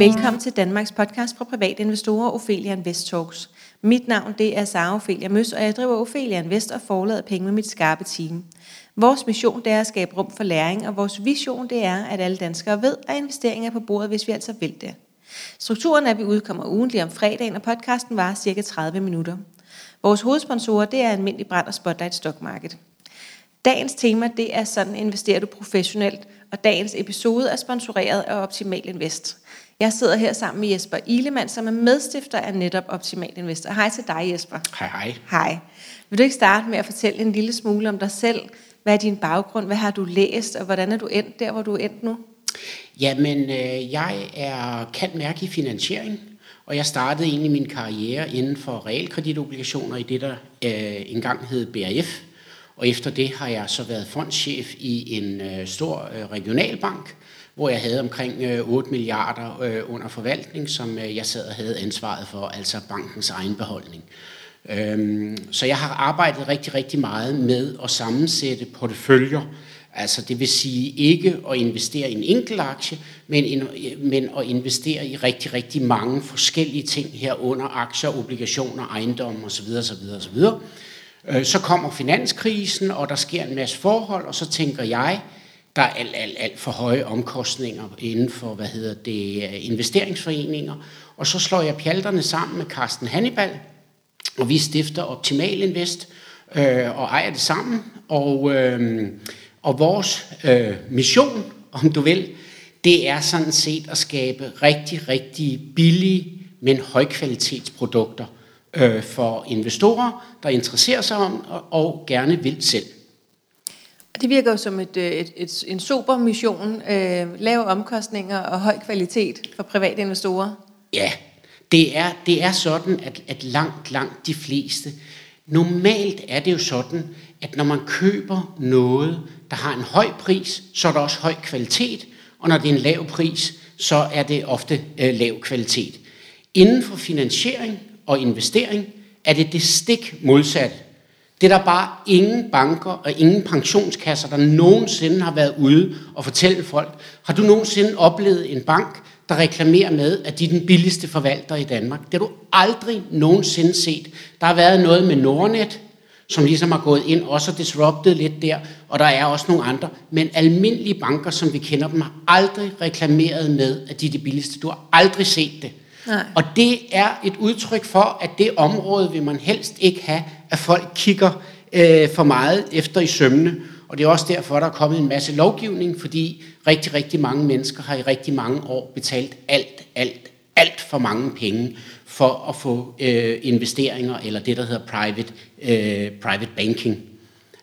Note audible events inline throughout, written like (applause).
Velkommen til Danmarks podcast for private investorer, Ophelia Invest Talks. Mit navn det er Sara Ophelia Møs, og jeg driver Ophelia Invest og forlader penge med mit skarpe team. Vores mission det er at skabe rum for læring, og vores vision det er, at alle danskere ved, at investeringer er på bordet, hvis vi altså vil det. Strukturen er, at vi udkommer ugentlig om fredagen, og podcasten varer cirka 30 minutter. Vores hovedsponsorer det er Almindelig Brand og Spotlight Stock Market. Dagens tema det er sådan investerer du professionelt, og dagens episode er sponsoreret af Optimal Invest. Jeg sidder her sammen med Jesper Ilemann, som er medstifter af netop Optimal Invest. Og hej til dig, Jesper. Hej, hej. Hej. Vil du ikke starte med at fortælle en lille smule om dig selv? Hvad er din baggrund? Hvad har du læst? Og hvordan er du endt der, hvor du er endt nu? Jamen, øh, jeg er kan mærke i finansiering, og jeg startede egentlig min karriere inden for realkreditobligationer i det, der øh, engang hed BRF. Og efter det har jeg så været fondschef i en øh, stor øh, regionalbank, hvor jeg havde omkring øh, 8 milliarder øh, under forvaltning, som øh, jeg sad og havde ansvaret for, altså bankens egen beholdning. Øhm, så jeg har arbejdet rigtig, rigtig meget med at sammensætte porteføljer, altså det vil sige ikke at investere i en enkelt aktie, men, men at investere i rigtig, rigtig mange forskellige ting herunder aktier, obligationer, ejendomme osv. osv., osv. Så kommer finanskrisen, og der sker en masse forhold, og så tænker jeg, der er alt, alt, alt for høje omkostninger inden for, hvad hedder det, investeringsforeninger. Og så slår jeg pjalterne sammen med Carsten Hannibal, og vi stifter Optimal Invest øh, og ejer det sammen. Og, øh, og vores øh, mission, om du vil, det er sådan set at skabe rigtig, rigtig billige, men højkvalitetsprodukter øh, for investorer, der interesserer sig om og, og gerne vil selv. Det virker jo som et, øh, et, et, en super mission, øh, lave omkostninger og høj kvalitet for private investorer. Ja, det er, det er sådan, at, at langt, langt de fleste, normalt er det jo sådan, at når man køber noget, der har en høj pris, så er der også høj kvalitet, og når det er en lav pris, så er det ofte øh, lav kvalitet. Inden for finansiering og investering er det det stik modsatte. Det er der bare ingen banker og ingen pensionskasser, der nogensinde har været ude og fortælle folk. Har du nogensinde oplevet en bank, der reklamerer med, at de er den billigste forvalter i Danmark? Det har du aldrig nogensinde set. Der har været noget med Nordnet, som ligesom har gået ind og også disruptet lidt der, og der er også nogle andre. Men almindelige banker, som vi kender dem, har aldrig reklameret med, at de er de billigste. Du har aldrig set det. Nej. Og det er et udtryk for, at det område vil man helst ikke have, at folk kigger øh, for meget efter i sømne. Og det er også derfor, der er kommet en masse lovgivning, fordi rigtig, rigtig mange mennesker har i rigtig mange år betalt alt, alt, alt for mange penge for at få øh, investeringer, eller det, der hedder private, øh, private banking.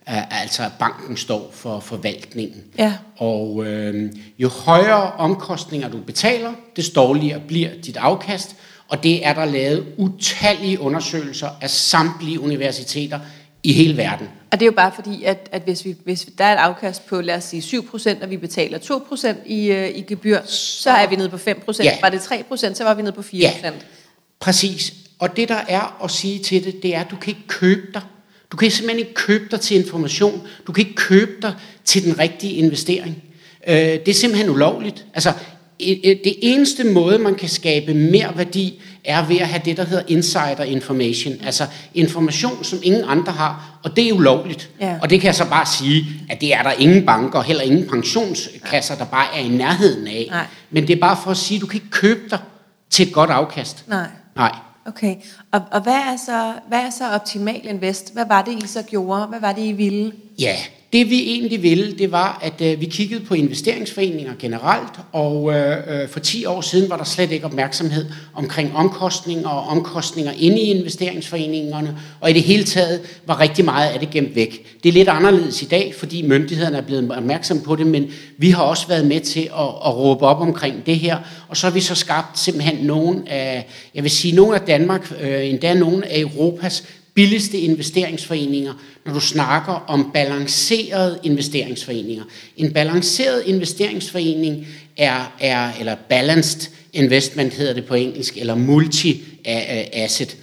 Altså at banken står for forvaltningen. Ja. Og øh, jo højere omkostninger du betaler, des dårligere bliver dit afkast. Og det er der lavet utallige undersøgelser af samtlige universiteter i hele verden. Og det er jo bare fordi, at, at hvis, vi, hvis der er et afkast på, lad os sige 7%, og vi betaler 2% i, uh, i gebyr, så er vi nede på 5%. Ja. Var det 3%, så var vi nede på 4%. Ja, præcis. Og det der er at sige til det, det er, at du kan ikke købe dig. Du kan simpelthen ikke købe dig til information. Du kan ikke købe dig til den rigtige investering. Uh, det er simpelthen ulovligt. Altså, det eneste måde, man kan skabe mere værdi, er ved at have det, der hedder insider information. Altså information, som ingen andre har, og det er ulovligt. Ja. Og det kan jeg så bare sige, at det er der ingen banker, heller ingen pensionskasser, der bare er i nærheden af. Nej. Men det er bare for at sige, at du kan ikke købe dig til et godt afkast. Nej. Nej. Okay, og, og hvad, er så, hvad er så optimal invest? Hvad var det, I så gjorde? Hvad var det, I ville? Ja, det vi egentlig ville, det var, at øh, vi kiggede på investeringsforeninger generelt, og øh, øh for 10 år siden var der slet ikke opmærksomhed omkring omkostninger og omkostninger inde i investeringsforeningerne, og i det hele taget var rigtig meget af det gemt væk. Det er lidt anderledes i dag, fordi myndighederne er blevet opmærksomme på det, men vi har også været med til at, at råbe op omkring det her, og så har vi så skabt simpelthen nogen af, jeg vil sige, nogle af Danmark, øh, endda nogle af Europas billigste investeringsforeninger, når du snakker om balancerede investeringsforeninger. En balanceret investeringsforening er, er eller balanced investment hedder det på engelsk, eller multi-asset.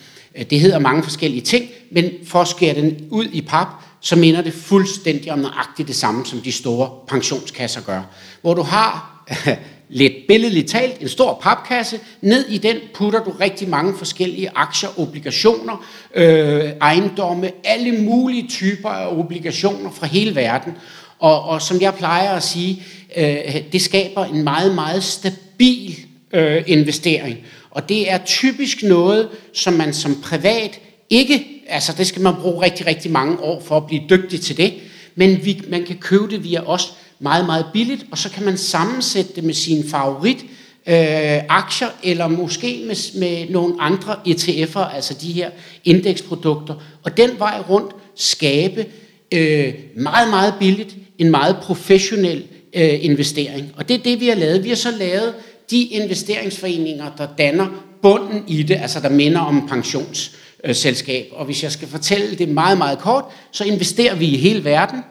Det hedder mange forskellige ting, men for at skære den ud i pap, så minder det fuldstændig om nøjagtigt det samme, som de store pensionskasser gør. Hvor du har (laughs) lidt billedligt talt, en stor papkasse. Ned i den putter du rigtig mange forskellige aktier, obligationer, øh, ejendomme, alle mulige typer af obligationer fra hele verden. Og, og som jeg plejer at sige, øh, det skaber en meget, meget stabil øh, investering. Og det er typisk noget, som man som privat ikke, altså det skal man bruge rigtig, rigtig mange år for at blive dygtig til det, men vi, man kan købe det via os meget, meget billigt, og så kan man sammensætte det med sin favorit øh, aktier, eller måske med, med nogle andre ETF'er, altså de her indeksprodukter, og den vej rundt skabe øh, meget, meget billigt en meget professionel øh, investering. Og det er det, vi har lavet. Vi har så lavet de investeringsforeninger, der danner bunden i det, altså der minder om pensionsselskab. Og hvis jeg skal fortælle det meget, meget kort, så investerer vi i hele verden.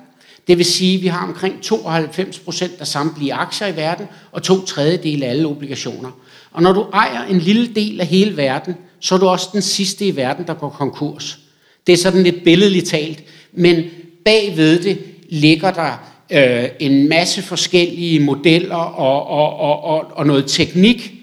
Det vil sige, at vi har omkring 92 procent af samtlige aktier i verden, og to tredjedele af alle obligationer. Og når du ejer en lille del af hele verden, så er du også den sidste i verden, der går konkurs. Det er sådan lidt billedligt talt, men bagved det ligger der øh, en masse forskellige modeller og, og, og, og, og noget teknik,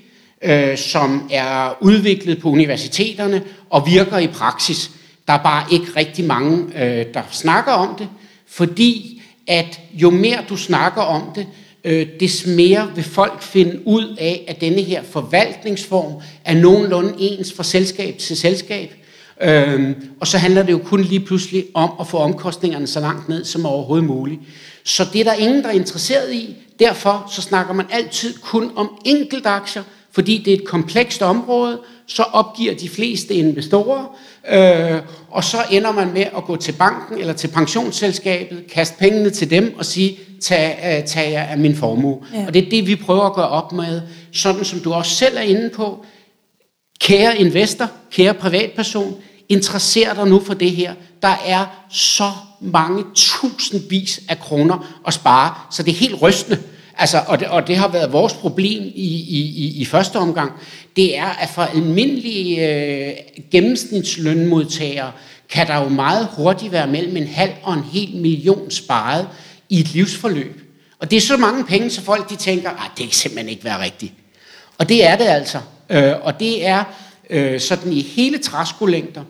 øh, som er udviklet på universiteterne og virker i praksis. Der er bare ikke rigtig mange, øh, der snakker om det, fordi at jo mere du snakker om det, øh, des mere vil folk finde ud af, at denne her forvaltningsform er nogenlunde ens fra selskab til selskab. Øhm, og så handler det jo kun lige pludselig om at få omkostningerne så langt ned som overhovedet muligt. Så det er der ingen, der er interesseret i. Derfor så snakker man altid kun om enkeltaktier, fordi det er et komplekst område, så opgiver de fleste investorer, øh, og så ender man med at gå til banken eller til pensionsselskabet, kaste pengene til dem og sige, tag, uh, tag jer af min formue. Ja. Og det er det, vi prøver at gøre op med, sådan som du også selv er inde på. Kære investor, kære privatperson, interesserer dig nu for det her. Der er så mange tusindvis af kroner at spare, så det er helt rystende. Altså, og, det, og det har været vores problem i, i, i, i første omgang, det er, at for almindelige øh, gennemsnitslønmodtagere kan der jo meget hurtigt være mellem en halv og en hel million sparet i et livsforløb. Og det er så mange penge, så folk de tænker, at det kan simpelthen ikke være rigtigt. Og det er det altså. Øh, og det er øh, sådan i hele træskolængder,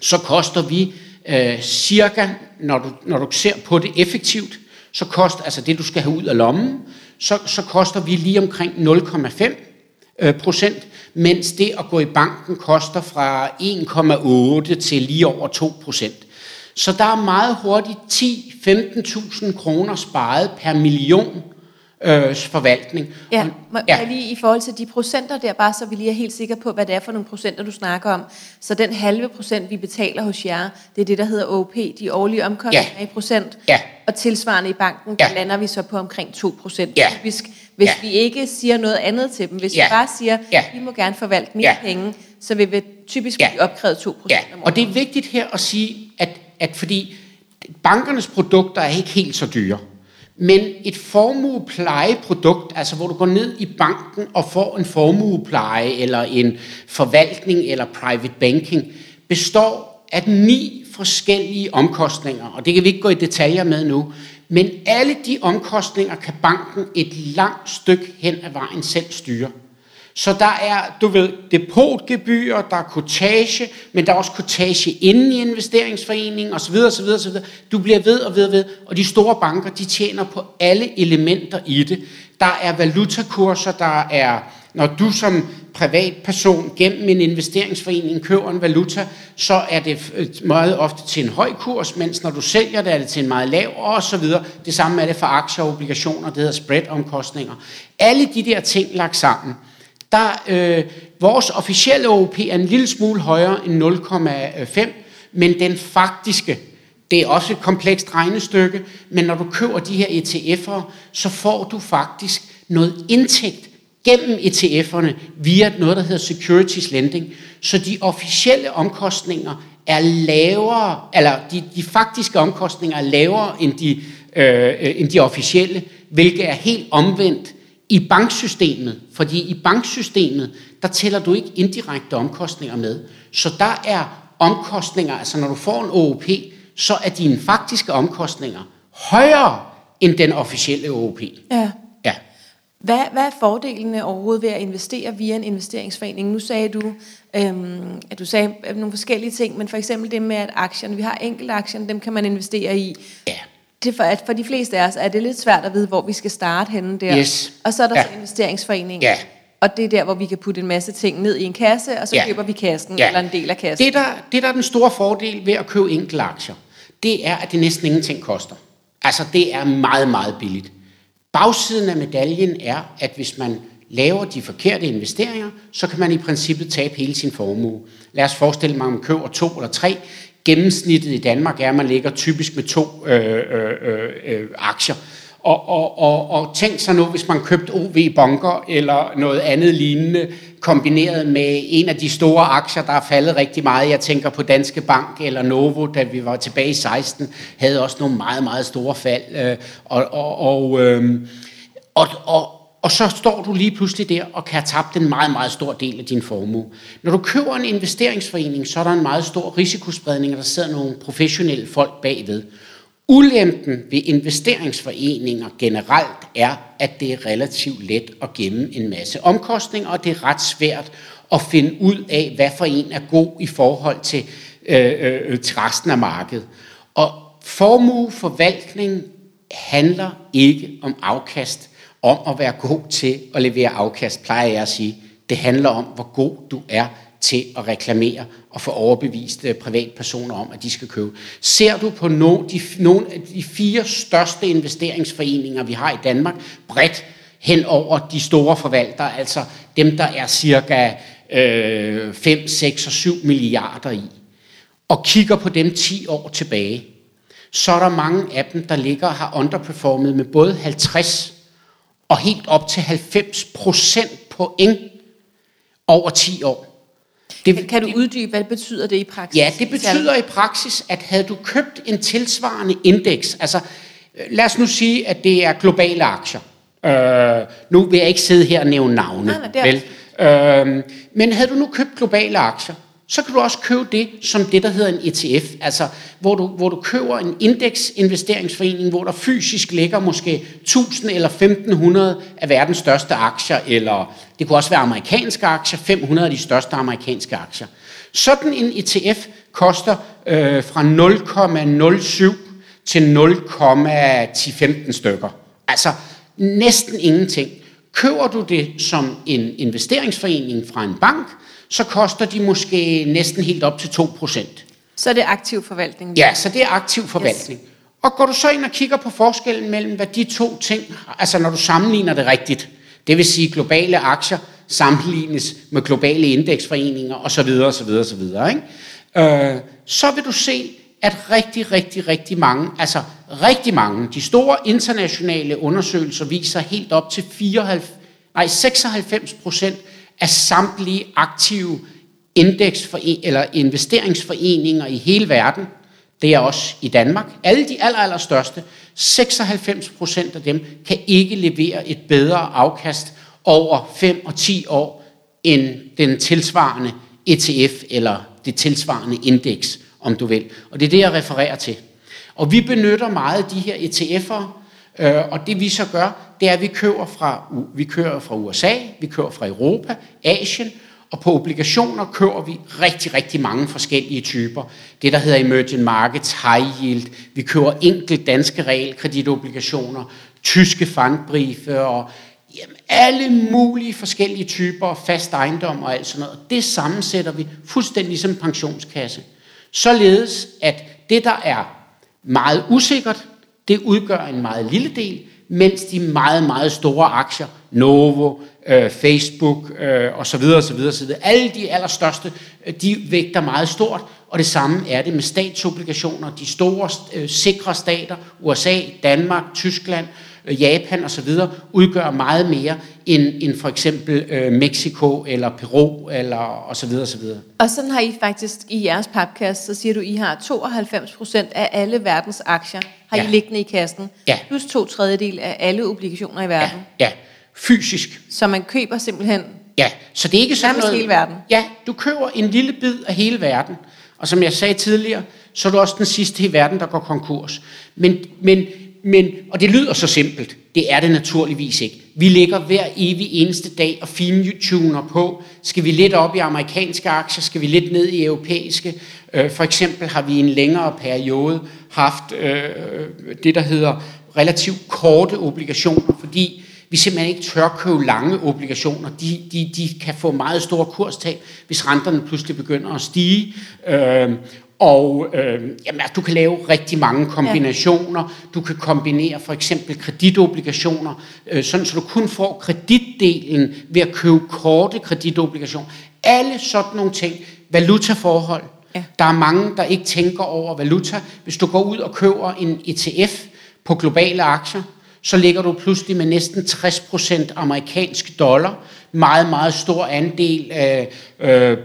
så koster vi øh, cirka, når du, når du ser på det effektivt, så koster, altså det du skal have ud af lommen, så, så koster vi lige omkring 0,5 øh, procent, mens det at gå i banken koster fra 1,8 til lige over 2 procent. Så der er meget hurtigt 10-15.000 kroner sparet per million øh, forvaltning. Ja, må ja. lige i forhold til de procenter der, bare så vi lige er helt sikre på, hvad det er for nogle procenter, du snakker om. Så den halve procent, vi betaler hos jer, det er det, der hedder OP, de årlige omkostninger ja. i procent. Ja. Og tilsvarende i banken, ja. der lander vi så på omkring 2 procent. Ja. Typisk, hvis ja. vi ikke siger noget andet til dem, hvis ja. vi bare siger, ja. vi må gerne forvalte mere ja. penge, så vil vi typisk ja. blive opkrævet 2 procent ja. Og det er vigtigt her at sige, at, at fordi bankernes produkter er ikke helt så dyre. Men et formueplejeprodukt, altså hvor du går ned i banken og får en formuepleje eller en forvaltning eller private banking, består af ni forskellige omkostninger, og det kan vi ikke gå i detaljer med nu, men alle de omkostninger kan banken et langt stykke hen ad vejen selv styre. Så der er, du ved, depotgebyr, der er kortage, men der er også kortage inden i investeringsforeningen osv. osv., osv. Du bliver ved og ved og ved, og de store banker, de tjener på alle elementer i det. Der er valutakurser, der er, når du som privatperson gennem en investeringsforening køber en valuta, så er det øh, meget ofte til en høj kurs, mens når du sælger det, er det til en meget lav, og så videre. Det samme er det for aktier og obligationer, det hedder spread-omkostninger. Alle de der ting lagt sammen – der, øh, vores officielle OP er en lille smule højere end 0,5, men den faktiske, det er også et komplekst regnestykke, men når du køber de her ETF'er, så får du faktisk noget indtægt gennem ETF'erne via noget, der hedder securities lending. Så de officielle omkostninger er lavere, eller de, de faktiske omkostninger er lavere end de, øh, øh end de officielle, hvilket er helt omvendt i banksystemet, fordi i banksystemet, der tæller du ikke indirekte omkostninger med. Så der er omkostninger, altså når du får en OOP, så er dine faktiske omkostninger højere end den officielle OOP. Ja. ja. Hvad, hvad er fordelene overhovedet ved at investere via en investeringsforening? Nu sagde du, øhm, at du sagde nogle forskellige ting, men for eksempel det med, at aktierne, vi har enkelte aktierne, dem kan man investere i. Ja. Det for, at for de fleste af os er det lidt svært at vide, hvor vi skal starte henne der. Yes. Og så er der Ja. så investeringsforeningen. Ja. Og det er der, hvor vi kan putte en masse ting ned i en kasse, og så Ja. køber vi kassen, Ja. eller en del af kassen. Det der, det, der er den store fordel ved at købe enkelte aktier, det er, at det næsten ingenting koster. Altså, det er meget, meget billigt. Bagsiden af medaljen er, at hvis man laver de forkerte investeringer, så kan man i princippet tabe hele sin formue. Lad os forestille mig, at man køber to eller tre. Gennemsnittet i Danmark er, at man ligger typisk med to øh, øh, øh, øh, aktier. Og, og, og, og tænk så nu, hvis man købte OV Bunker eller noget andet lignende, kombineret med en af de store aktier, der er faldet rigtig meget. Jeg tænker på Danske Bank eller Novo, da vi var tilbage i 16, havde også nogle meget, meget store fald. øh, Og, og, og, øhm, og, og, og så står du lige pludselig der og kan have tabt en meget, meget stor del af din formue. Når du køber en investeringsforening, så er der en meget stor risikospredning, og der sidder nogle professionelle folk bagved. Ulempen ved investeringsforeninger generelt er, at det er relativt let at gemme en masse omkostninger, og det er ret svært at finde ud af, hvad for en er god i forhold til, øh, øh, til resten af markedet. Og formueforvaltning handler ikke om afkast, om at være god til at levere afkast, plejer jeg at sige. Det handler om, hvor god du er til at reklamere og få overbevist øh, privatpersoner om, at de skal købe. Ser du på no, de, nogle af de fire største investeringsforeninger, vi har i Danmark, bredt hen over de store forvaltere, altså dem, der er cirka øh, 5, 6 og 7 milliarder i, og kigger på dem 10 år tilbage, så er der mange af dem, der ligger og har underperformet med både 50 og helt op til 90 procent point over 10 år. Kan, kan du uddybe, hvad betyder det i praksis? Ja, det betyder i praksis, at havde du købt en tilsvarende indeks, altså øh, lad os nu sige, at det er globale aktier. Øh, nu vil jeg ikke sidde her og nævne navne, Nej, nej, det vel? Øh, men havde du nu købt globale aktier, så kan du også købe det som det, der hedder en ETF, altså hvor du, hvor du køber en indeksinvesteringsforening, hvor der fysisk ligger måske 1000 eller 1500 af verdens største aktier, eller det kunne også være amerikanske aktier, 500 af de største amerikanske aktier. Sådan en ETF koster øh, fra 0,07 til 0,10-15 stykker. Altså næsten ingenting. Køber du det som en investeringsforening fra en bank, så koster de måske næsten helt op til 2%. Så er det aktiv forvaltning. Ja, så det er aktiv forvaltning. Yes. Og går du så ind og kigger på forskellen mellem, hvad de to ting, altså når du sammenligner det rigtigt, det vil sige globale aktier sammenlignes med globale indeksforeninger osv. osv. osv. Ikke? Øh, så vil du se, at rigtig, rigtig, rigtig mange, altså rigtig mange, de store internationale undersøgelser viser helt op til 94, nej, 96 procent af samtlige aktive indeks eller investeringsforeninger i hele verden, det er også i Danmark, alle de aller, aller største, 96 procent af dem kan ikke levere et bedre afkast over 5 og 10 år end den tilsvarende ETF eller det tilsvarende indeks, om du vil. Og det er det, jeg refererer til. Og vi benytter meget de her ETF'er, øh, og det vi så gør, det er, at vi kører fra, vi kører fra USA, vi kører fra Europa, Asien, og på obligationer kører vi rigtig, rigtig mange forskellige typer. Det, der hedder emerging markets, high yield. Vi kører enkelt danske realkreditobligationer, tyske fondbriefe og jamen, alle mulige forskellige typer fast ejendom og alt sådan noget. Det sammensætter vi fuldstændig ligesom som pensionskasse. Således, at det, der er meget usikkert, det udgør en meget lille del, mens de meget, meget store aktier, Novo, øh, Facebook øh, osv., osv., osv., alle de allerstørste, øh, de vægter meget stort, og det samme er det med statsobligationer. De store, øh, sikre stater, USA, Danmark, Tyskland, øh, Japan osv., udgør meget mere end, end for eksempel øh, Mexico eller Peru eller osv. osv. Og sådan har I faktisk i jeres podcast, så siger du, I har 92 procent af alle verdens aktier, har. Ja. I liggende i kassen, Ja. plus to tredjedel af alle obligationer i verden. Ja, ja, fysisk. Så man køber simpelthen Ja, så det er ikke sådan Nærmest noget... hele verden. Ja, du køber en lille bid af hele verden. Og som jeg sagde tidligere, så er du også den sidste i verden, der går konkurs. Men, men, men, og det lyder så simpelt. Det er det naturligvis ikke. Vi ligger hver evig eneste dag og fintuner på, skal vi lidt op i amerikanske aktier, skal vi lidt ned i europæiske. Øh, for eksempel har vi i en længere periode haft øh, det, der hedder relativt korte obligationer, fordi vi simpelthen ikke tør købe lange obligationer. De, de, de kan få meget store kurstab, hvis renterne pludselig begynder at stige. Øh, og øh, jamen, altså, du kan lave rigtig mange kombinationer. Ja. Du kan kombinere for eksempel kreditobligationer, øh, sådan så du kun får kreditdelen ved at købe korte kreditobligationer. Alle sådan nogle ting. Valutaforhold. Ja. Der er mange, der ikke tænker over valuta. Hvis du går ud og køber en ETF på globale aktier, så ligger du pludselig med næsten 60% amerikansk dollar. Meget, meget stor andel af, øh,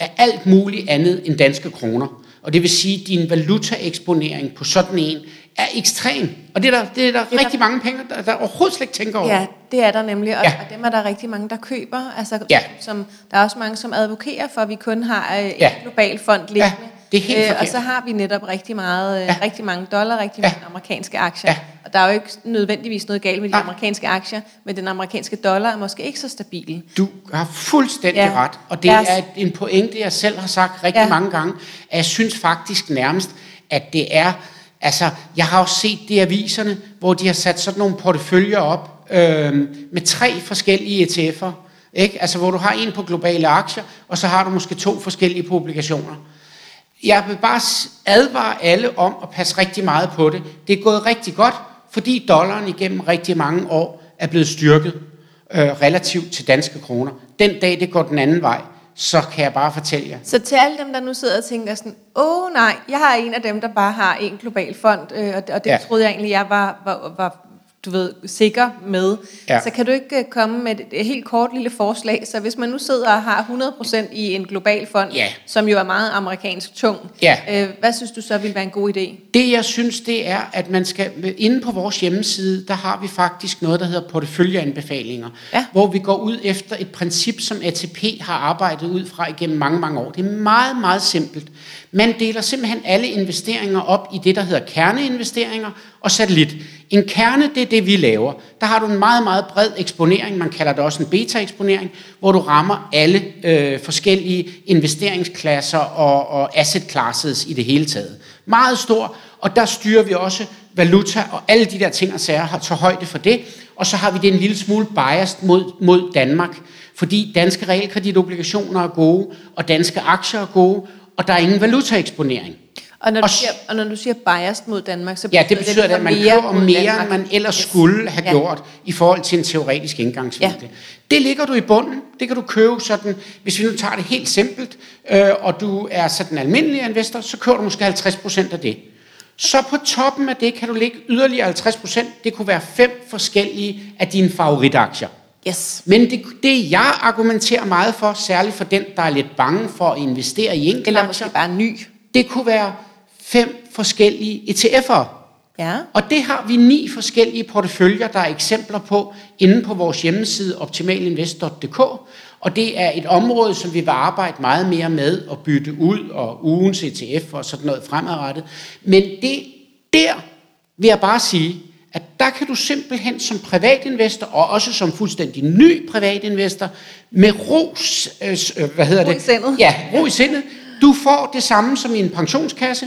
af alt muligt andet end danske kroner. Og det vil sige, at din valutaeksponering på sådan en er ekstrem. Og det er der, det er der det er rigtig der, mange penge, der, der overhovedet slet ikke tænker over. Ja, det er der nemlig. Og, ja. og dem er der rigtig mange, der køber. Altså, ja. som, der er også mange, som advokerer for, at vi kun har øh, ja. en global fond liggende. Ja det er helt øh, og så har vi netop rigtig, meget, øh, ja. rigtig mange dollar, rigtig ja. mange amerikanske aktier. Ja. Og der er jo ikke nødvendigvis noget galt med de ja. amerikanske aktier, men den amerikanske dollar er måske ikke så stabil. Du har fuldstændig ja. ret, og det er en pointe, jeg selv har sagt rigtig ja. mange gange, at jeg synes faktisk nærmest, at det er, altså jeg har jo set det i aviserne, hvor de har sat sådan nogle porteføljer op, øh, med tre forskellige ETF'er, ikke? Altså, hvor du har en på globale aktier, og så har du måske to forskellige på obligationer. Jeg vil bare advare alle om at passe rigtig meget på det. Det er gået rigtig godt, fordi dollaren igennem rigtig mange år er blevet styrket øh, relativt til danske kroner. Den dag det går den anden vej, så kan jeg bare fortælle jer. Så til alle dem, der nu sidder og tænker sådan, åh nej, jeg har en af dem, der bare har en global fond, øh, og det ja. troede jeg egentlig, jeg var, var, var du ved, sikker med. Ja. Så kan du ikke øh, komme med et helt kort lille forslag? Så hvis man nu sidder og har 100% i en global fond, ja. som jo er meget amerikansk tung, ja. øh, hvad synes du så vil være en god idé? Det jeg synes, det er, at man skal, inde på vores hjemmeside, der har vi faktisk noget, der hedder porteføljeanbefalinger, ja. hvor vi går ud efter et princip, som ATP har arbejdet ud fra igennem mange, mange år. Det er meget, meget simpelt. Man deler simpelthen alle investeringer op i det, der hedder kerneinvesteringer og satellit. En kerne, det er det, vi laver. Der har du en meget, meget bred eksponering, man kalder det også en beta-eksponering, hvor du rammer alle øh, forskellige investeringsklasser og, og asset classes i det hele taget. Meget stor, og der styrer vi også valuta og alle de der ting og sager, har tager højde for det. Og så har vi det en lille smule biased mod, mod Danmark, fordi danske realkreditobligationer er gode, og danske aktier er gode, og der er ingen valutaeksponering. Og når, du siger, og når du siger biased mod Danmark, så ja, det betyder, det, at man mere køber mere, end man ellers yes. skulle have ja. gjort i forhold til en teoretisk indgangsvinkel. Ja. Det ligger du i bunden. Det kan du købe sådan, hvis vi nu tager det helt simpelt, øh, og du er sådan en almindelig investor, så køber du måske 50% af det. Så på toppen af det kan du lægge yderligere 50%. Det kunne være fem forskellige af dine favoritaktier. Yes. Men det, det jeg argumenterer meget for, særligt for den, der er lidt bange for at investere i enkelte Eller måske bare ny. Det kunne være fem forskellige ETF'er. Ja. Og det har vi ni forskellige porteføljer, der er eksempler på inde på vores hjemmeside optimalinvest.dk. Og det er et område, som vi vil arbejde meget mere med at bytte ud, og ugens ETF og sådan noget fremadrettet. Men det der vil jeg bare sige, at der kan du simpelthen som privatinvestor, og også som fuldstændig ny privatinvestor, med ro, øh, hvad hedder det? Ro i sindet. Ja, ro i sindet. Du får det samme som i en pensionskasse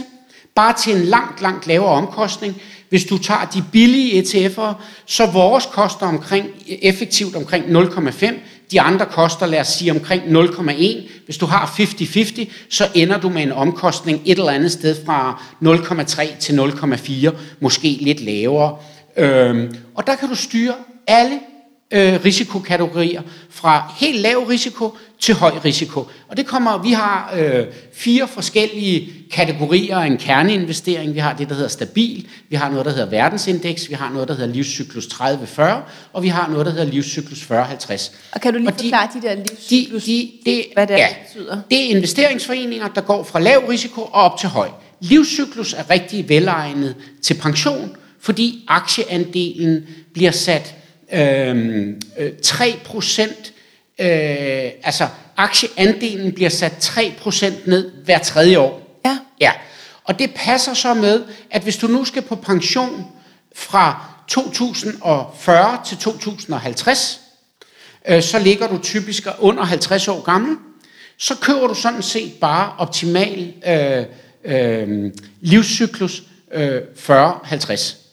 bare til en langt, langt lavere omkostning. Hvis du tager de billige ETF'er, så vores koster omkring, effektivt omkring 0,5. De andre koster, lad os sige, omkring 0,1. Hvis du har 50-50, så ender du med en omkostning et eller andet sted fra 0,3 til 0,4, måske lidt lavere. Øhm, og der kan du styre alle øh, risikokategorier, fra helt lav risiko til høj risiko. Og det kommer, vi har øh, fire forskellige kategorier af en kerneinvestering. Vi har det, der hedder stabil, vi har noget, der hedder verdensindeks, vi har noget, der hedder livscyklus 30-40, og vi har noget, der hedder livscyklus 40-50. Og kan du lige og de, forklare de der livscyklus, de, de, det, hvad det, ja, betyder? Det er investeringsforeninger, der går fra lav risiko og op til høj. Livscyklus er rigtig velegnet til pension, fordi aktieandelen bliver sat Øhm, øh, 3 procent, øh, altså aktieandelen bliver sat 3 procent ned hver tredje år. Ja. Ja. Og det passer så med, at hvis du nu skal på pension fra 2040 til 2050, øh, så ligger du typisk under 50 år gammel, så kører du sådan set bare optimal øh, øh, livscyklus øh, 40-50.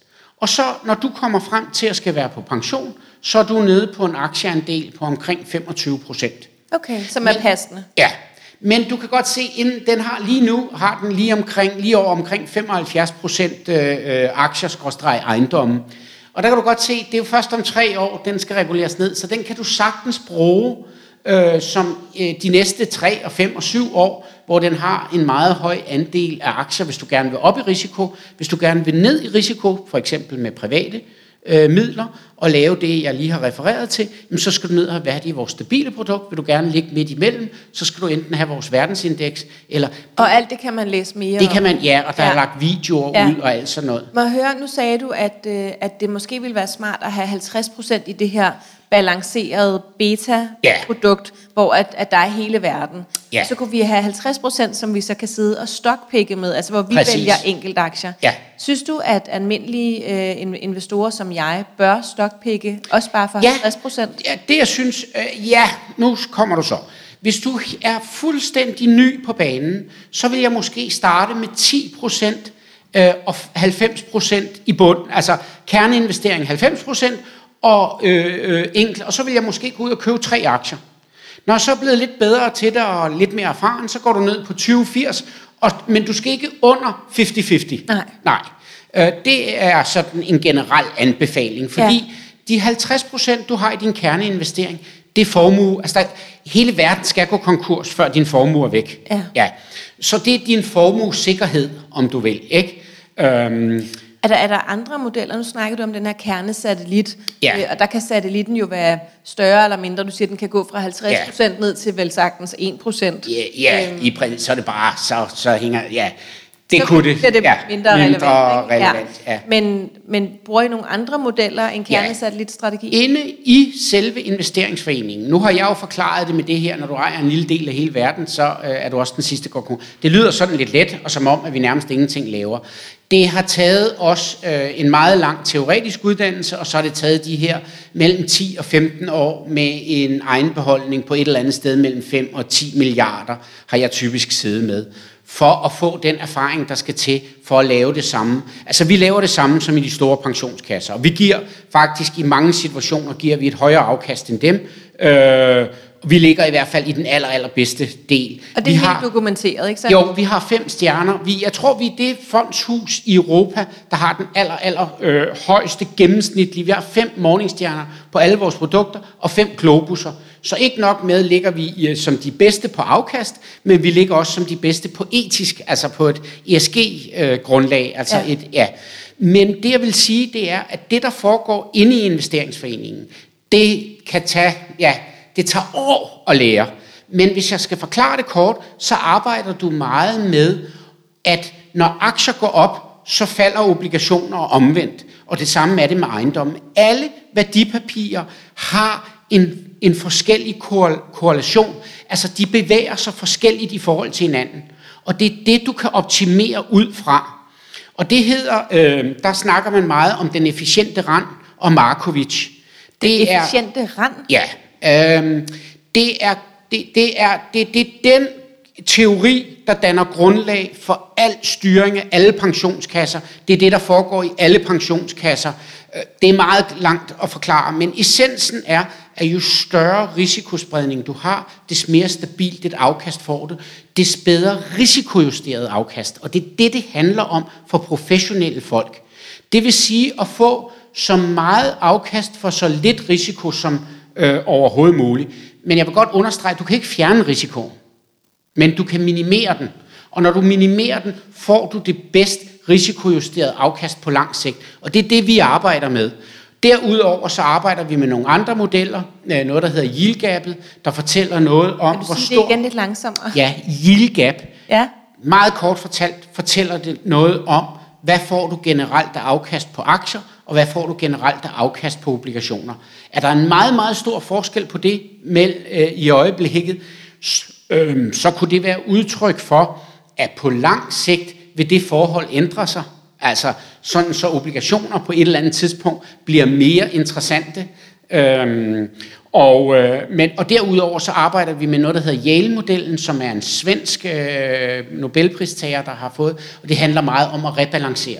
Og så når du kommer frem til at skal være på pension, så er du nede på en aktieandel på omkring 25 procent. Okay, som er Men- passende. Ja, men du kan godt se, inden den har lige nu, har den lige, omkring, lige over omkring 75 procent øh, øh, aktier ejendommen. Og der kan du godt se, det er jo først om tre år, den skal reguleres ned, så den kan du sagtens bruge øh, som øh, de næste 3 og 5 og 7 år, hvor den har en meget høj andel af aktier, hvis du gerne vil op i risiko, hvis du gerne vil ned i risiko, for eksempel med private øh, midler, og lave det, jeg lige har refereret til, jamen, så skal du ned og have, det i vores stabile produkt, vil du gerne ligge midt imellem, så skal du enten have vores verdensindeks, eller Og alt det kan man læse mere det om. kan man, ja, og der ja. er Ja. lagt videoer Ja. ja. ud og alt sådan noget. Må jeg høre, nu sagde du, at, øh, at det måske ville være smart at have 50% i det her balancerede beta-produkt, hvor at, at der er hele verden. Ja. Så kunne vi have 50%, som vi så kan sidde og stockpikke med, altså hvor vi Præcis. vælger enkelt aktier. Ja. Synes du, at almindelige øh, in- investorer som jeg bør stockpikke, også bare for Ja. 50%? Ja, det jeg synes, øh, ja, nu kommer du så. Hvis du er fuldstændig ny på banen, så vil jeg måske starte med 10 procent øh, og 90 procent i bund. Altså kerneinvestering 90 procent og øh, øh, enkelt. Og så vil jeg måske gå ud og købe tre aktier. Når så er blevet lidt bedre til det og lidt mere erfaren, så går du ned på 20-80, og, men du skal ikke under 50-50. Nej. Nej. Øh, det er sådan en generel anbefaling, fordi ja. de 50 procent, du har i din kerneinvestering, det er formue. Altså, der, hele verden skal gå konkurs, før din formue er væk. Ja. ja. Så det er din formuesikkerhed, om du vil. Ikke? Øhm, Er der, er der andre modeller? Nu snakker du om den her kernesatellit, Ja. øh, og der kan satellitten jo være større eller mindre. Du siger, den kan gå fra 50% ja. ned til vel sagtens 1%. ja, ja Øhm. i så er det bare, så, så hænger, ja, det så kunne det. det ja, mindre, relevant. mindre ikke? relevant ja. Men, men bruger I nogle andre modeller end Ja. kernesatellitstrategi? Inde i selve investeringsforeningen, nu har jeg jo forklaret det med det her, når du ejer en lille del af hele verden, så øh, er du også den sidste går konkurs. Det lyder sådan lidt let, og som om, at vi nærmest ingenting laver. Det har taget os øh, en meget lang teoretisk uddannelse, og så har det taget de her mellem 10 og 15 år med en egenbeholdning på et eller andet sted mellem 5 og 10 milliarder, har jeg typisk siddet med for at få den erfaring, der skal til for at lave det samme. Altså vi laver det samme som i de store pensionskasser, og vi giver faktisk i mange situationer giver vi et højere afkast end dem. Øh, vi ligger i hvert fald i den aller, allerbedste del. Og det vi er har, helt dokumenteret, ikke sandt? jo, vi har fem stjerner. Vi, jeg tror, vi er det fondshus i Europa, der har den aller, aller øh, højeste gennemsnitlige. Vi har fem morningstjerner på alle vores produkter, og fem globusser. Så ikke nok med ligger vi øh, som de bedste på afkast, men vi ligger også som de bedste på etisk, altså på et ESG-grundlag. altså Ja. et, ja. Men det jeg vil sige, det er, at det der foregår inde i investeringsforeningen, det kan tage, ja, det tager år at lære. Men hvis jeg skal forklare det kort, så arbejder du meget med, at når aktier går op, så falder obligationer omvendt. Og det samme er det med ejendommen. Alle værdipapirer har en, en forskellig korrelation. Altså de bevæger sig forskelligt i forhold til hinanden. Og det er det, du kan optimere ud fra. Og det hedder, øh, der snakker man meget om den efficiente rand og Markovic. Det er, Efficiente rand? Ja, øhm, det er det, det er det, det er den teori, der danner grundlag for al styring af alle pensionskasser. Det er det, der foregår i alle pensionskasser. Øh, det er meget langt at forklare, men essensen er, at jo større risikospredning du har, des mere stabilt et afkast får du, des bedre risikojusteret afkast. Og det er det, det handler om for professionelle folk. Det vil sige at få så meget afkast for så lidt risiko som øh, overhovedet muligt. Men jeg vil godt understrege, at du kan ikke fjerne risikoen, men du kan minimere den. Og når du minimerer den, får du det bedst risikojusterede afkast på lang sigt. Og det er det, vi arbejder med. Derudover så arbejder vi med nogle andre modeller, øh, noget der hedder yield gapet, der fortæller noget om, hvor stor... det igen lidt langsommere? Ja, yield gap. Ja. Meget kort fortalt fortæller det noget om, hvad får du generelt af afkast på aktier, og hvad får du generelt af afkast på obligationer. Er der en meget, meget stor forskel på det med, øh, i øjeblikket, øh, så kunne det være udtryk for, at på lang sigt vil det forhold ændre sig. Altså sådan så obligationer på et eller andet tidspunkt bliver mere interessante. Øhm, og, øh, men, og derudover så arbejder vi med noget, der hedder Yale-modellen, som er en svensk øh, Nobelpristager, der har fået, og det handler meget om at rebalancere.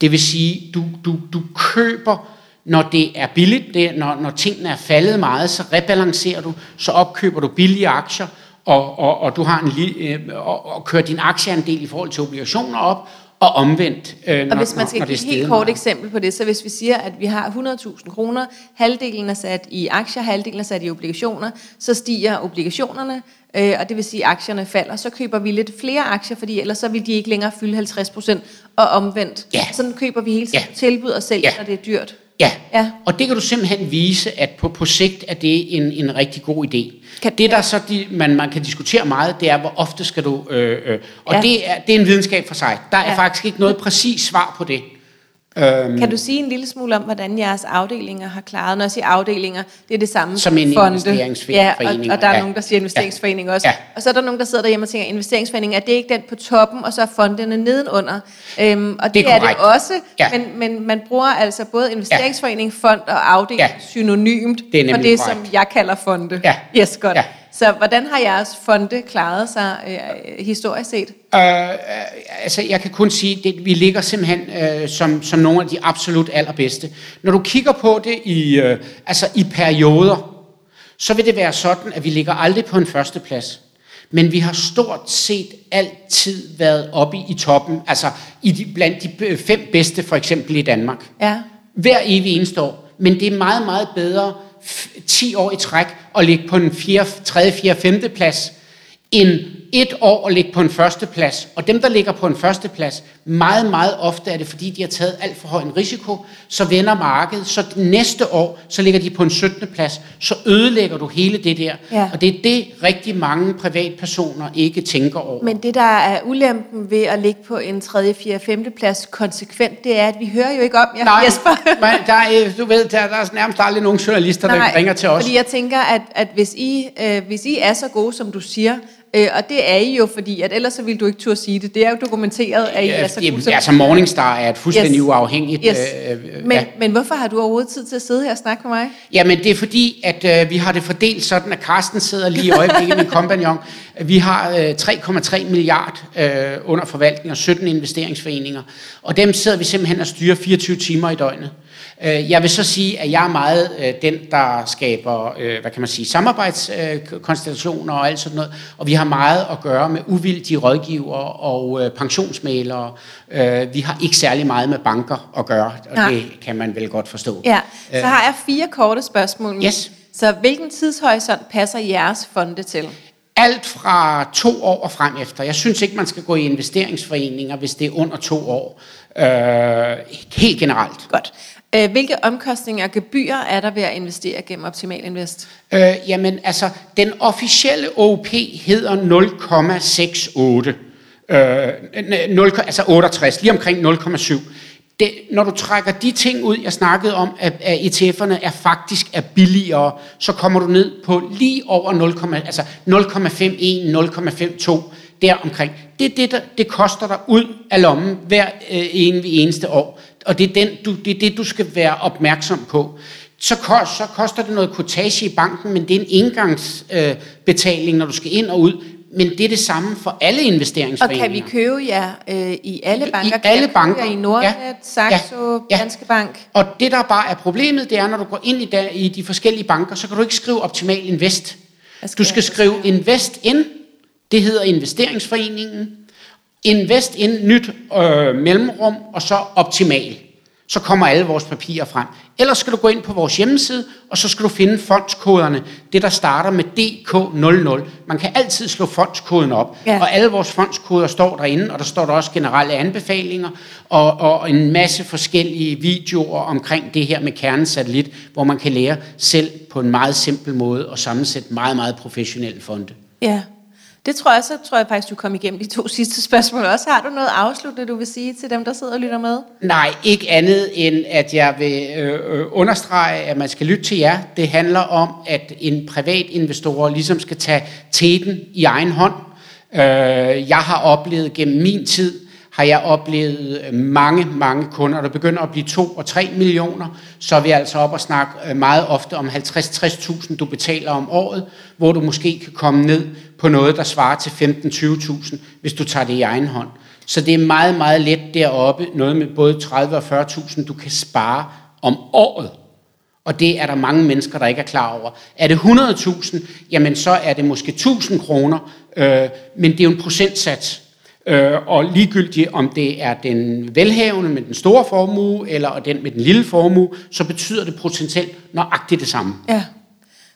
Det vil sige, du, du, du køber, når det er billigt, det, når, når tingene er faldet meget, så rebalancerer du, så opkøber du billige aktier, og, og, og du har en øh, og, og kører din aktieandel i forhold til obligationer op, og omvendt, øh, når, og hvis man skal give et helt kort eksempel på det, så hvis vi siger, at vi har 100.000 kroner, halvdelen er sat i aktier, halvdelen er sat i obligationer, så stiger obligationerne, øh, og det vil sige, at aktierne falder. Så køber vi lidt flere aktier, fordi ellers så vil de ikke længere fylde 50 procent, og omvendt. Ja. Sådan køber vi hele tiden ja. tilbud og sælger, ja. når det er dyrt. Ja. ja, og det kan du simpelthen vise, at på, på sigt er det en, en rigtig god idé. Kan, det, der så de, man, man kan diskutere meget, det er, hvor ofte skal du... Øh, øh, og ja. det, er, det er en videnskab for sig. Der er ja. faktisk ikke noget præcis svar på det. Øhm, kan du sige en lille smule om, hvordan jeres afdelinger har klaret? Når jeg siger afdelinger, det er det samme som en fonde. investeringsforening. Ja, og, og der er ja. nogen, der siger investeringsforening ja. også. Ja. Og så er der nogen, der sidder derhjemme og tænker, investeringsforening, er det ikke den på toppen, og så er fondene nedenunder? Øhm, og det, det er, er det også, ja. men, men man bruger altså både investeringsforening, fond og afdeling ja. synonymt det for det, korrekt. som jeg kalder fonde. Ja. Yes, godt. Ja. Så hvordan har jeres fonde klaret sig øh, historisk set? Øh, altså, jeg kan kun sige, at vi ligger simpelthen øh, som, som nogle af de absolut allerbedste. Når du kigger på det i, øh, altså i perioder, så vil det være sådan, at vi ligger aldrig på en førsteplads. Men vi har stort set altid været oppe i toppen, altså i de, blandt de fem bedste for eksempel i Danmark. Ja. Hver evig eneste år. Men det er meget, meget bedre 10 år i træk og ligge på en 4, 3., 4., 5. plads, end et år at ligge på en første plads. Og dem, der ligger på en første plads, meget, meget ofte er det, fordi de har taget alt for høj en risiko, så vender markedet, så næste år, så ligger de på en 17. plads, så ødelægger du hele det der. Ja. Og det er det, rigtig mange privatpersoner ikke tænker over. Men det, der er ulempen ved at ligge på en 3., 4., 5. plads konsekvent, det er, at vi hører jo ikke om jer, Nej, Jesper. (laughs) men der er, du ved, der, der er nærmest aldrig nogen journalister, Nej, der ringer til os. fordi jeg tænker, at, at hvis, I, øh, hvis I er så gode, som du siger, Øh, og det er I jo, fordi at ellers så ville du ikke turde sige det. Det er jo dokumenteret, at I er så gode. Altså Morningstar er et fuldstændig yes. uafhængigt... Yes. Øh, øh, men, ja. men hvorfor har du overhovedet tid til at sidde her og snakke med mig? Jamen det er fordi, at øh, vi har det fordelt sådan, at Carsten sidder lige i øjeblikket, min kompagnon. Vi har øh, 3,3 milliard øh, under forvaltning og 17 investeringsforeninger. Og dem sidder vi simpelthen og styrer 24 timer i døgnet. Øh, jeg vil så sige, at jeg er meget øh, den, der skaber, øh, hvad kan man sige, samarbejdskonstellationer og alt sådan noget. Og vi har meget at gøre med uvildige rådgiver og pensionsmalere. Vi har ikke særlig meget med banker at gøre, og Nej. det kan man vel godt forstå. Ja, så har jeg fire korte spørgsmål. Yes. Så hvilken tidshorisont passer jeres fonde til? Alt fra to år og frem efter. Jeg synes ikke, man skal gå i investeringsforeninger, hvis det er under to år. Øh, helt generelt. Godt. Øh, hvilke omkostninger og gebyrer er der ved at investere gennem Optimal Invest? Øh, jamen, altså, den officielle OP hedder 0,68. Øh, 0, altså 68, lige omkring 0,7. Det, når du trækker de ting ud, jeg snakkede om, at, at ETF'erne er faktisk er billigere, så kommer du ned på lige over 0, altså 0,51, 0,52 der omkring. Det er det, der, det koster dig ud af lommen hver øh, eneste år og det er, den, du, det er det, du skal være opmærksom på. Så, kost, så koster det noget kortage i banken, men det er en indgangsbetaling, øh, når du skal ind og ud. Men det er det samme for alle investeringsforeninger. Og kan vi købe jer øh, i alle banker? I alle banker. I Nordnet, ja, Saxo, ja, ja. Danske Bank? Og det, der bare er problemet, det er, når du går ind i, der, i de forskellige banker, så kan du ikke skrive Optimal Invest. Skal du skal skrive Invest In. Det hedder investeringsforeningen invest ind, nyt øh, mellemrum, og så optimal. Så kommer alle vores papirer frem. Ellers skal du gå ind på vores hjemmeside, og så skal du finde fondskoderne. Det, der starter med DK00. Man kan altid slå fondskoden op, ja. og alle vores fondskoder står derinde, og der står der også generelle anbefalinger, og, og en masse forskellige videoer omkring det her med kernesatellit, hvor man kan lære selv på en meget simpel måde at sammensætte meget, meget professionelle fonde. Ja. Det tror jeg, så tror jeg faktisk, du kom igennem de to (laughs) sidste spørgsmål også. Har du noget afsluttende, du vil sige til dem, der sidder og lytter med? Nej, ikke andet end, at jeg vil øh, øh, understrege, at man skal lytte til jer. Det handler om, at en privat investor ligesom skal tage teten i egen hånd. Øh, jeg har oplevet gennem min tid, har jeg oplevet øh, mange, mange kunder, der begynder at blive 2 og 3 millioner, så er vi altså op og snakke øh, meget ofte om 50-60.000, du betaler om året, hvor du måske kan komme ned på noget, der svarer til 15-20.000, hvis du tager det i egen hånd. Så det er meget, meget let deroppe, noget med både 30 og 40.000, du kan spare om året. Og det er der mange mennesker, der ikke er klar over. Er det 100.000, jamen så er det måske 1000 kroner, øh, men det er jo en procentsats. Øh, og ligegyldigt om det er den velhavende med den store formue, eller den med den lille formue, så betyder det potentielt nøjagtigt det samme. Ja,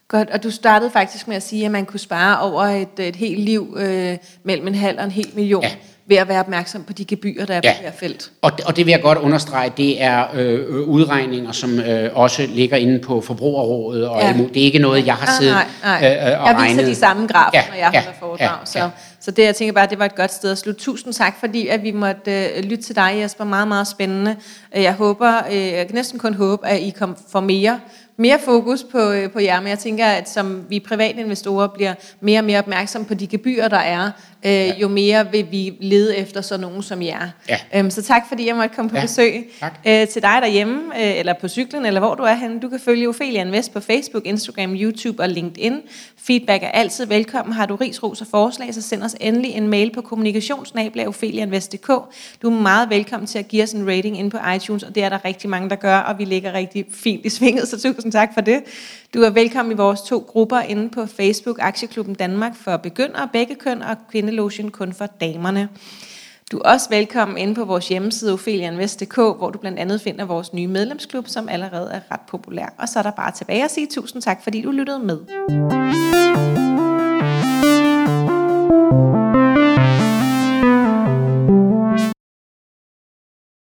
godt. Og du startede faktisk med at sige, at man kunne spare over et, et helt liv øh, mellem en halv og en hel million. Ja ved at være opmærksom på de gebyrer, der er ja. på hver felt. Og, og det vil jeg godt understrege, det er øh, udregninger, som øh, også ligger inde på Forbrugerrådet. Og ja. Det er ikke noget, jeg har ah, siddet nej, nej. Øh, øh, og Jeg viser regnet. de samme grafer, ja, når jeg ja, holder foredrag. Ja, ja. så det, jeg tænker bare, det var et godt sted at slutte. Tusind tak, fordi at vi måtte øh, lytte til dig, Jesper. Meget, meget spændende. Jeg håber, øh, jeg kan næsten kun håbe, at I kom for mere mere fokus på, øh, på jer, men jeg tænker, at som vi private investorer bliver mere og mere opmærksomme på de gebyrer, der er, øh, ja. jo mere vil vi lede efter sådan nogen som jer. Ja. Øhm, så tak fordi jeg måtte komme på ja. besøg øh, til dig derhjemme, øh, eller på cyklen, eller hvor du er henne. Du kan følge Ophelia Invest på Facebook, Instagram, YouTube og LinkedIn. Feedback er altid velkommen. Har du ris, ros og forslag, så send os endelig en mail på kommunikationsnabla.opheliainvest.dk. Du er meget velkommen til at give os en rating ind på iTunes, og det er der rigtig mange, der gør, og vi ligger rigtig fint i svinget, så tusind tak for det. Du er velkommen i vores to grupper inde på Facebook, Aktieklubben Danmark for begyndere, begge køn, og Kvindelotion kun for damerne. Du er også velkommen inde på vores hjemmeside ofelianvest.dk, hvor du blandt andet finder vores nye medlemsklub, som allerede er ret populær. Og så er der bare tilbage at sige tusind tak, fordi du lyttede med.